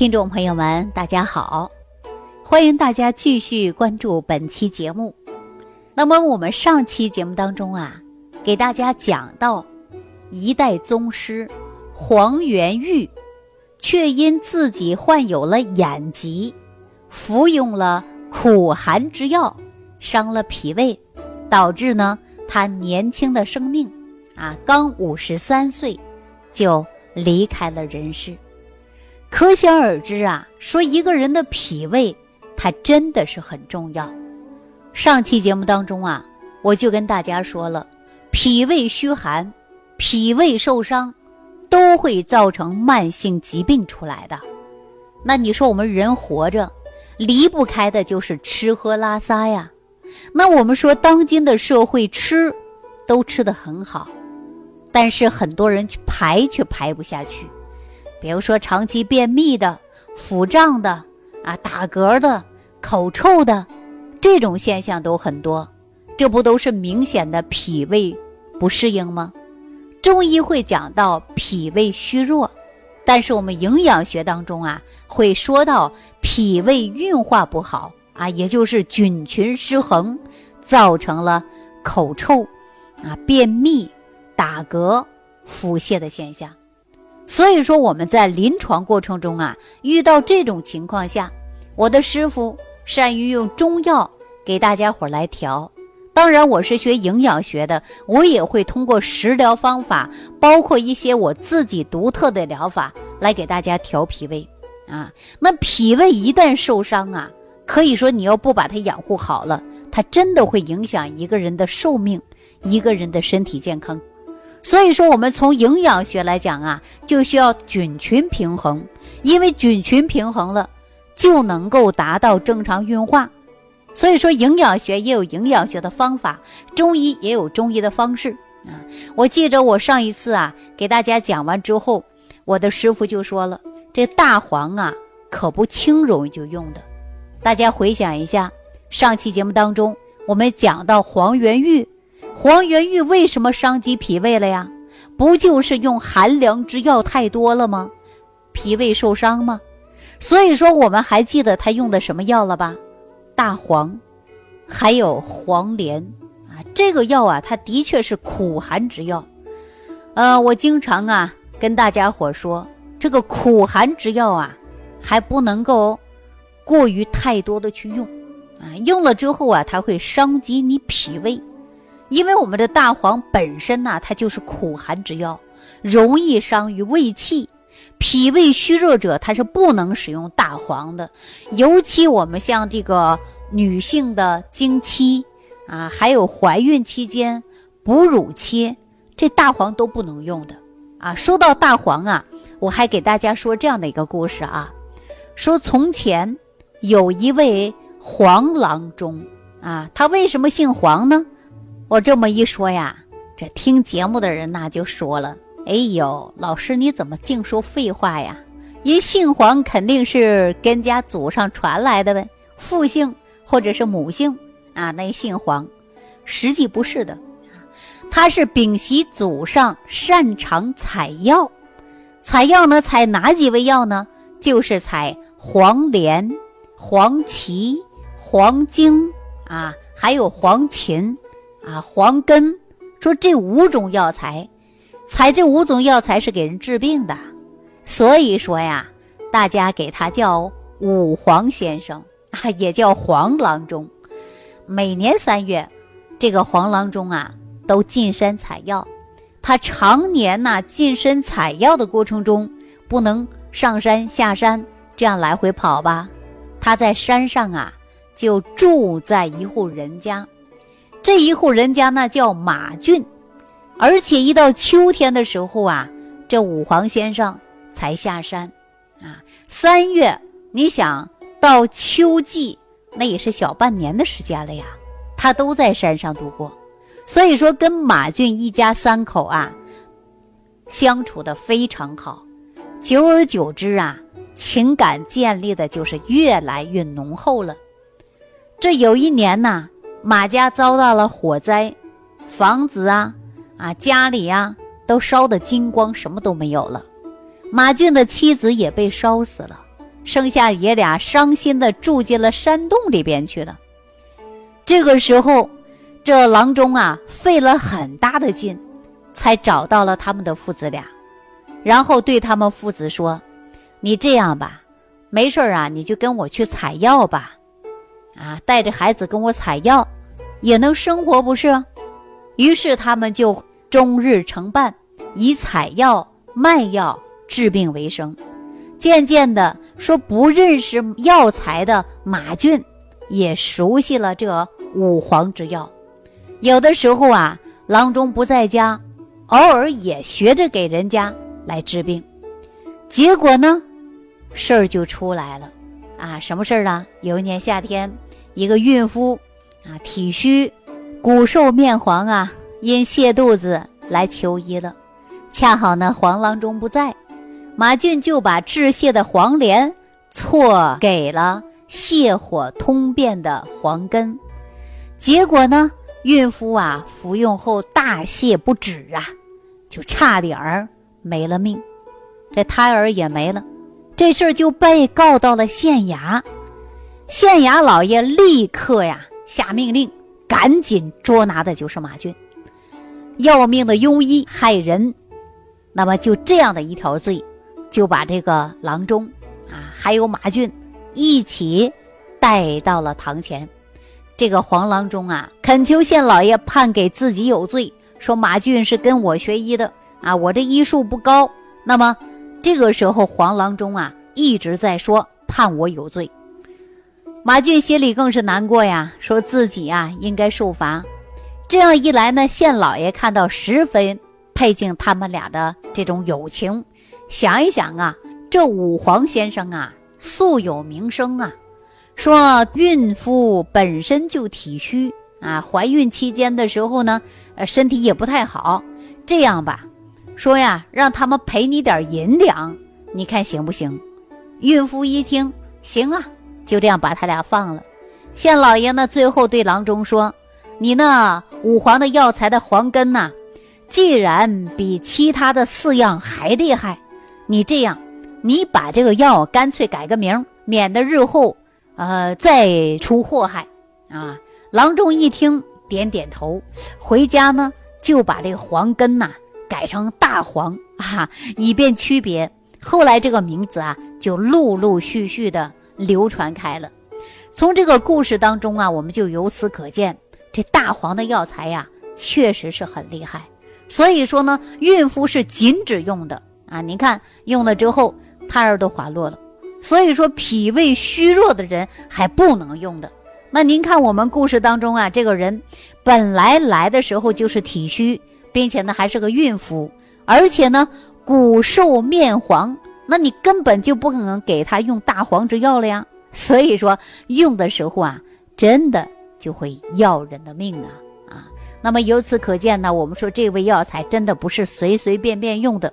听众朋友们，大家好，欢迎大家继续关注本期节目。那么我们上期节目当中啊，给大家讲到一代宗师黄元玉，却因自己患有了眼疾，服用了苦寒之药，伤了脾胃，导致呢他年轻的生命啊，刚五十三岁就离开了人世。可想而知啊，说一个人的脾胃，它真的是很重要。上期节目当中啊，我就跟大家说了，脾胃虚寒、脾胃受伤，都会造成慢性疾病出来的。那你说我们人活着，离不开的就是吃喝拉撒呀。那我们说当今的社会吃，都吃得很好，但是很多人排却排不下去。比如说长期便秘的、腹胀的、啊打嗝的、口臭的，这种现象都很多，这不都是明显的脾胃不适应吗？中医会讲到脾胃虚弱，但是我们营养学当中啊会说到脾胃运化不好啊，也就是菌群失衡，造成了口臭、啊便秘、打嗝、腹泻的现象。所以说我们在临床过程中啊，遇到这种情况下，我的师傅善于用中药给大家伙来调。当然，我是学营养学的，我也会通过食疗方法，包括一些我自己独特的疗法来给大家调脾胃。啊，那脾胃一旦受伤啊，可以说你要不把它养护好了，它真的会影响一个人的寿命，一个人的身体健康。所以说，我们从营养学来讲啊，就需要菌群平衡，因为菌群平衡了，就能够达到正常运化。所以说，营养学也有营养学的方法，中医也有中医的方式啊。我记着我上一次啊给大家讲完之后，我的师傅就说了，这大黄啊可不轻容易就用的。大家回想一下，上期节目当中我们讲到黄元玉。黄元玉为什么伤及脾胃了呀？不就是用寒凉之药太多了吗？脾胃受伤吗？所以说我们还记得他用的什么药了吧？大黄，还有黄连啊，这个药啊，它的确是苦寒之药。呃，我经常啊跟大家伙说，这个苦寒之药啊，还不能够过于太多的去用啊，用了之后啊，它会伤及你脾胃。因为我们的大黄本身呢，它就是苦寒之药，容易伤于胃气，脾胃虚弱者他是不能使用大黄的。尤其我们像这个女性的经期啊，还有怀孕期间、哺乳期，这大黄都不能用的啊。说到大黄啊，我还给大家说这样的一个故事啊，说从前有一位黄郎中啊，他为什么姓黄呢？我这么一说呀，这听节目的人呐就说了：“哎呦，老师你怎么净说废话呀？人姓黄肯定是跟家祖上传来的呗，父姓或者是母姓啊，那姓黄。实际不是的，他是丙习祖上擅长采药，采药呢采哪几味药呢？就是采黄连、黄芪、黄精啊，还有黄芩。”啊，黄根说这五种药材，采这五种药材是给人治病的，所以说呀，大家给他叫五黄先生啊，也叫黄郎中。每年三月，这个黄郎中啊都进山采药。他常年呐进山采药的过程中，不能上山下山这样来回跑吧？他在山上啊就住在一户人家。这一户人家那叫马俊，而且一到秋天的时候啊，这五黄先生才下山，啊，三月你想到秋季，那也是小半年的时间了呀，他都在山上度过，所以说跟马俊一家三口啊，相处的非常好，久而久之啊，情感建立的就是越来越浓厚了。这有一年呢。马家遭到了火灾，房子啊啊家里啊都烧得精光，什么都没有了。马俊的妻子也被烧死了，剩下爷俩伤心的住进了山洞里边去了。这个时候，这郎中啊费了很大的劲，才找到了他们的父子俩，然后对他们父子说：“你这样吧，没事啊，你就跟我去采药吧，啊，带着孩子跟我采药，也能生活不是？”于是他们就终日成伴，以采药卖药治病为生。渐渐的，说不认识药材的马俊，也熟悉了这五黄之药。有的时候啊，郎中不在家，偶尔也学着给人家来治病。结果呢，事儿就出来了。啊，什么事儿呢？有一年夏天，一个孕妇啊，体虚。骨瘦面黄啊，因泻肚子来求医了。恰好呢，黄郎中不在，马俊就把治泻的黄连错给了泻火通便的黄根。结果呢，孕妇啊服用后大泻不止啊，就差点儿没了命，这胎儿也没了。这事儿就被告到了县衙，县衙老爷立刻呀下命令。赶紧捉拿的就是马俊，要命的庸医害人，那么就这样的一条罪，就把这个郎中啊，还有马俊一起带到了堂前。这个黄郎中啊，恳求县老爷判给自己有罪，说马俊是跟我学医的啊，我这医术不高。那么这个时候，黄郎中啊一直在说判我有罪。马俊心里更是难过呀，说自己呀应该受罚。这样一来呢，县老爷看到十分佩敬他们俩的这种友情，想一想啊，这五黄先生啊素有名声啊，说孕妇本身就体虚啊，怀孕期间的时候呢，呃身体也不太好。这样吧，说呀，让他们赔你点银两，你看行不行？孕妇一听，行啊。就这样把他俩放了。县老爷呢，最后对郎中说：“你那五黄的药材的黄根呐，既然比其他的四样还厉害，你这样，你把这个药干脆改个名，免得日后呃再出祸害啊。”郎中一听，点点头，回家呢就把这个黄根呐改成大黄啊，以便区别。后来这个名字啊，就陆陆续续的。流传开了，从这个故事当中啊，我们就由此可见，这大黄的药材呀，确实是很厉害。所以说呢，孕妇是禁止用的啊。您看用了之后，胎儿都滑落了。所以说，脾胃虚弱的人还不能用的。那您看我们故事当中啊，这个人本来来的时候就是体虚，并且呢还是个孕妇，而且呢骨瘦面黄。那你根本就不可能给他用大黄之药了呀，所以说用的时候啊，真的就会要人的命啊啊！那么由此可见呢，我们说这味药材真的不是随随便便用的，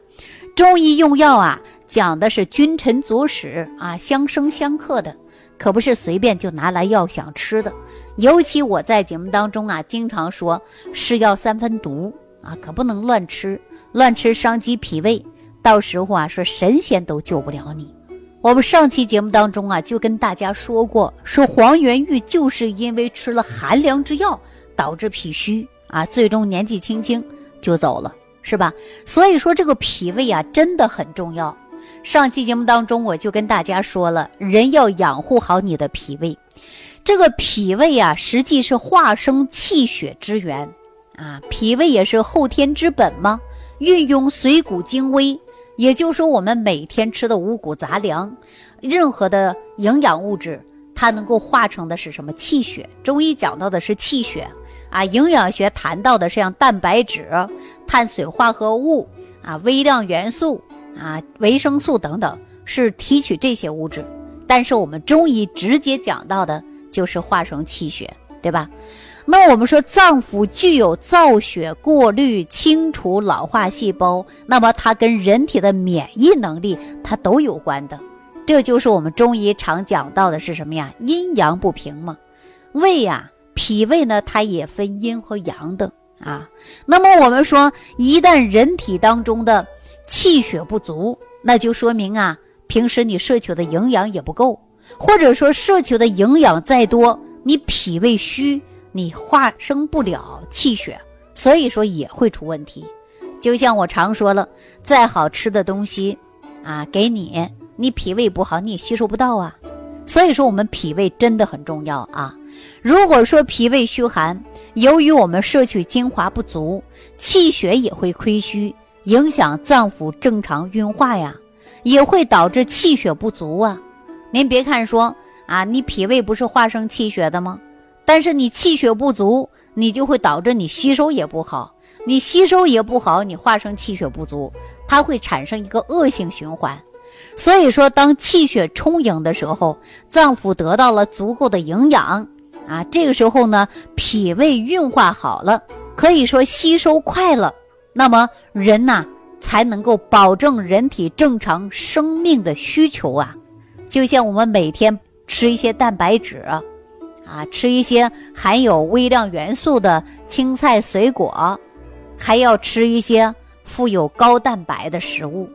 中医用药啊，讲的是君臣佐使啊，相生相克的，可不是随便就拿来要想吃的。尤其我在节目当中啊，经常说是药三分毒啊，可不能乱吃，乱吃伤及脾胃。到时候啊，说神仙都救不了你。我们上期节目当中啊，就跟大家说过，说黄元玉就是因为吃了寒凉之药，导致脾虚啊，最终年纪轻轻就走了，是吧？所以说这个脾胃啊，真的很重要。上期节目当中我就跟大家说了，人要养护好你的脾胃。这个脾胃啊，实际是化生气血之源啊，脾胃也是后天之本吗，运用水谷精微。也就是说，我们每天吃的五谷杂粮，任何的营养物质，它能够化成的是什么气血？中医讲到的是气血啊，营养学谈到的是像蛋白质、碳水化合物啊、微量元素啊、维生素等等，是提取这些物质。但是我们中医直接讲到的就是化成气血，对吧？那我们说脏腑具有造血、过滤、清除老化细胞，那么它跟人体的免疫能力它都有关的。这就是我们中医常讲到的是什么呀？阴阳不平嘛。胃呀，脾胃呢，它也分阴和阳的啊。那么我们说，一旦人体当中的气血不足，那就说明啊，平时你摄取的营养也不够，或者说摄取的营养再多，你脾胃虚，你化生不了气血，所以说也会出问题。就像我常说了，再好吃的东西，啊，给你，你脾胃不好，你也吸收不到啊。所以说，我们脾胃真的很重要啊。如果说脾胃虚寒，由于我们摄取精华不足，气血也会亏虚，影响脏腑正常运化呀，也会导致气血不足啊。您别看说啊，你脾胃不是化生气血的吗？但是你气血不足，你就会导致你吸收也不好，你吸收也不好，你化生气血不足，它会产生一个恶性循环。所以说，当气血充盈的时候，脏腑得到了足够的营养啊，这个时候呢，脾胃运化好了，可以说吸收快了，那么人呐才能够保证人体正常生命的需求啊。就像我们每天吃一些蛋白质，啊吃一些含有微量元素的青菜水果，还要吃一些富有高蛋白的食物。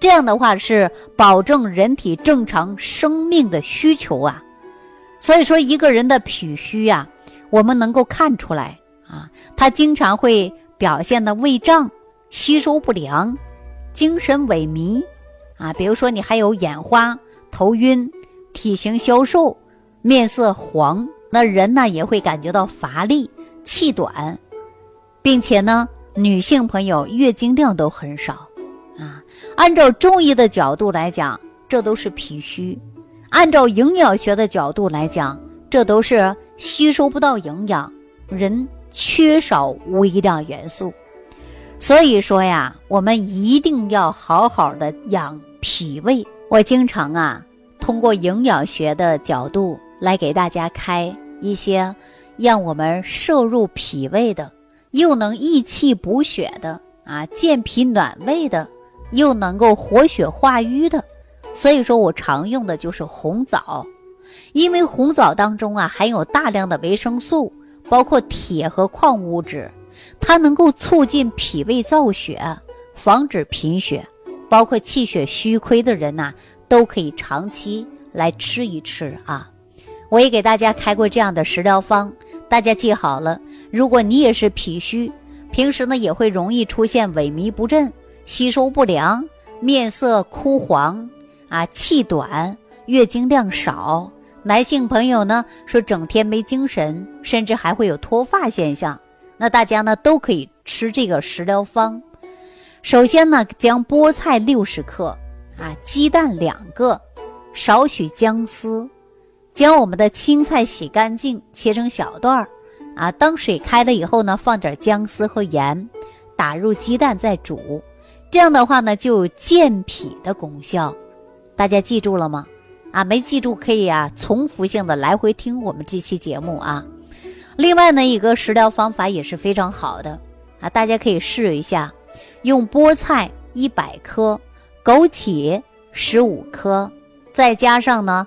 这样的话是保证人体正常生命的需求啊，所以说一个人的脾虚呀，我们能够看出来啊，他经常会表现的胃胀、吸收不良、精神萎靡啊，比如说你还有眼花、头晕、体型消瘦、面色黄，那人呢也会感觉到乏力、气短，并且呢，女性朋友月经量都很少啊。按照中医的角度来讲，这都是脾虚；按照营养学的角度来讲，这都是吸收不到营养，人缺少微量元素。所以说呀，我们一定要好好的养脾胃。我经常啊，通过营养学的角度来给大家开一些让我们摄入脾胃的，又能益气补血的啊，健脾暖胃的。又能够活血化瘀的，所以说我常用的就是红枣，因为红枣当中啊含有大量的维生素，包括铁和矿物质，它能够促进脾胃造血，防止贫血，包括气血虚亏的人呐，都可以长期来吃一吃啊。我也给大家开过这样的食疗方，大家记好了。如果你也是脾虚，平时呢也会容易出现萎靡不振。吸收不良，面色枯黄，啊，气短，月经量少。男性朋友呢说整天没精神，甚至还会有脱发现象。那大家呢都可以吃这个食疗方。首先呢，将菠菜六十克，啊，鸡蛋两个，少许姜丝，将我们的青菜洗干净，切成小段儿，啊，当水开了以后呢，放点姜丝和盐，打入鸡蛋再煮。这样的话呢，就有健脾的功效，大家记住了吗？啊，没记住可以啊，重复性的来回听我们这期节目啊。另外呢，一个食疗方法也是非常好的啊，大家可以试一下，用菠菜一百克，枸杞十五克，再加上呢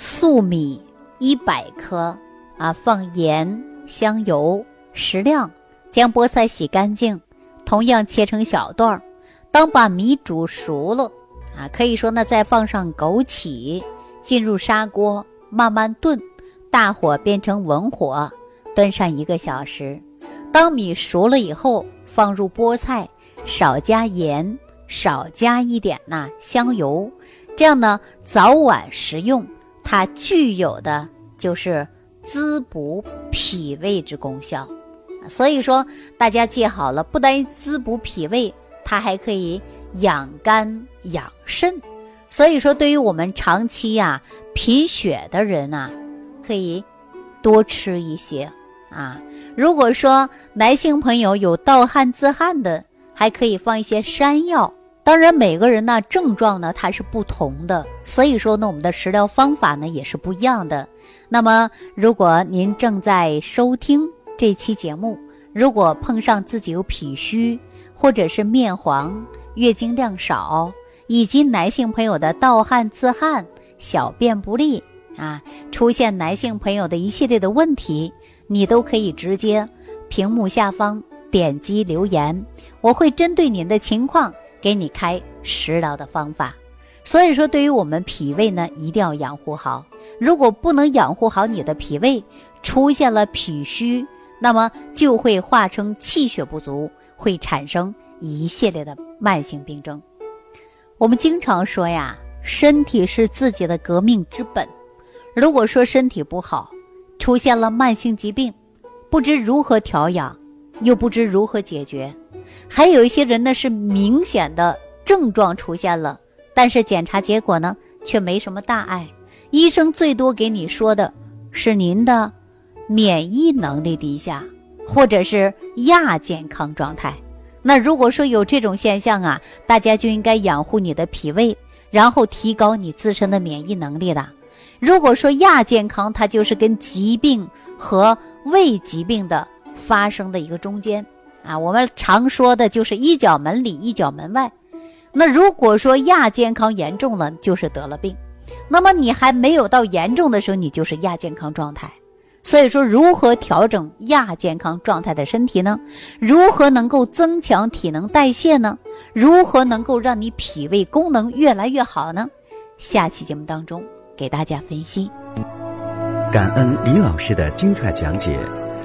粟米一百克啊，放盐、香油适量，将菠菜洗干净，同样切成小段儿。当把米煮熟了，啊，可以说呢，再放上枸杞，进入砂锅慢慢炖，大火变成文火，炖上一个小时。当米熟了以后，放入菠菜，少加盐，少加一点呐香油，这样呢，早晚食用，它具有的就是滋补脾胃之功效。所以说，大家记好了，不单滋补脾胃。它还可以养肝养肾，所以说对于我们长期呀贫血的人呐，可以多吃一些啊。如果说男性朋友有盗汗自汗的，还可以放一些山药。当然，每个人呢症状呢它是不同的，所以说呢我们的食疗方法呢也是不一样的。那么，如果您正在收听这期节目，如果碰上自己有脾虚，或者是面黄、月经量少，以及男性朋友的盗汗自汗、小便不利啊，出现男性朋友的一系列的问题，你都可以直接屏幕下方点击留言，我会针对您的情况给你开食疗的方法。所以说，对于我们脾胃呢，一定要养护好。如果不能养护好你的脾胃，出现了脾虚，那么就会化成气血不足，会产生一系列的慢性病症。我们经常说呀，身体是自己的革命之本。如果说身体不好，出现了慢性疾病，不知如何调养，又不知如何解决，还有一些人呢是明显的症状出现了，但是检查结果呢却没什么大碍，医生最多给你说的是您的免疫能力低下，或者是亚健康状态。那如果说有这种现象啊，大家就应该养护你的脾胃，然后提高你自身的免疫能力了。如果说亚健康，它就是跟疾病和胃疾病的发生的一个中间啊，我们常说的就是一脚门里一脚门外。那如果说亚健康严重了，就是得了病；那么你还没有到严重的时候，你就是亚健康状态。所以说，如何调整亚健康状态的身体呢？如何能够增强体能代谢呢？如何能够让你脾胃功能越来越好呢？下期节目当中。给大家分析。感恩李老师的精彩讲解。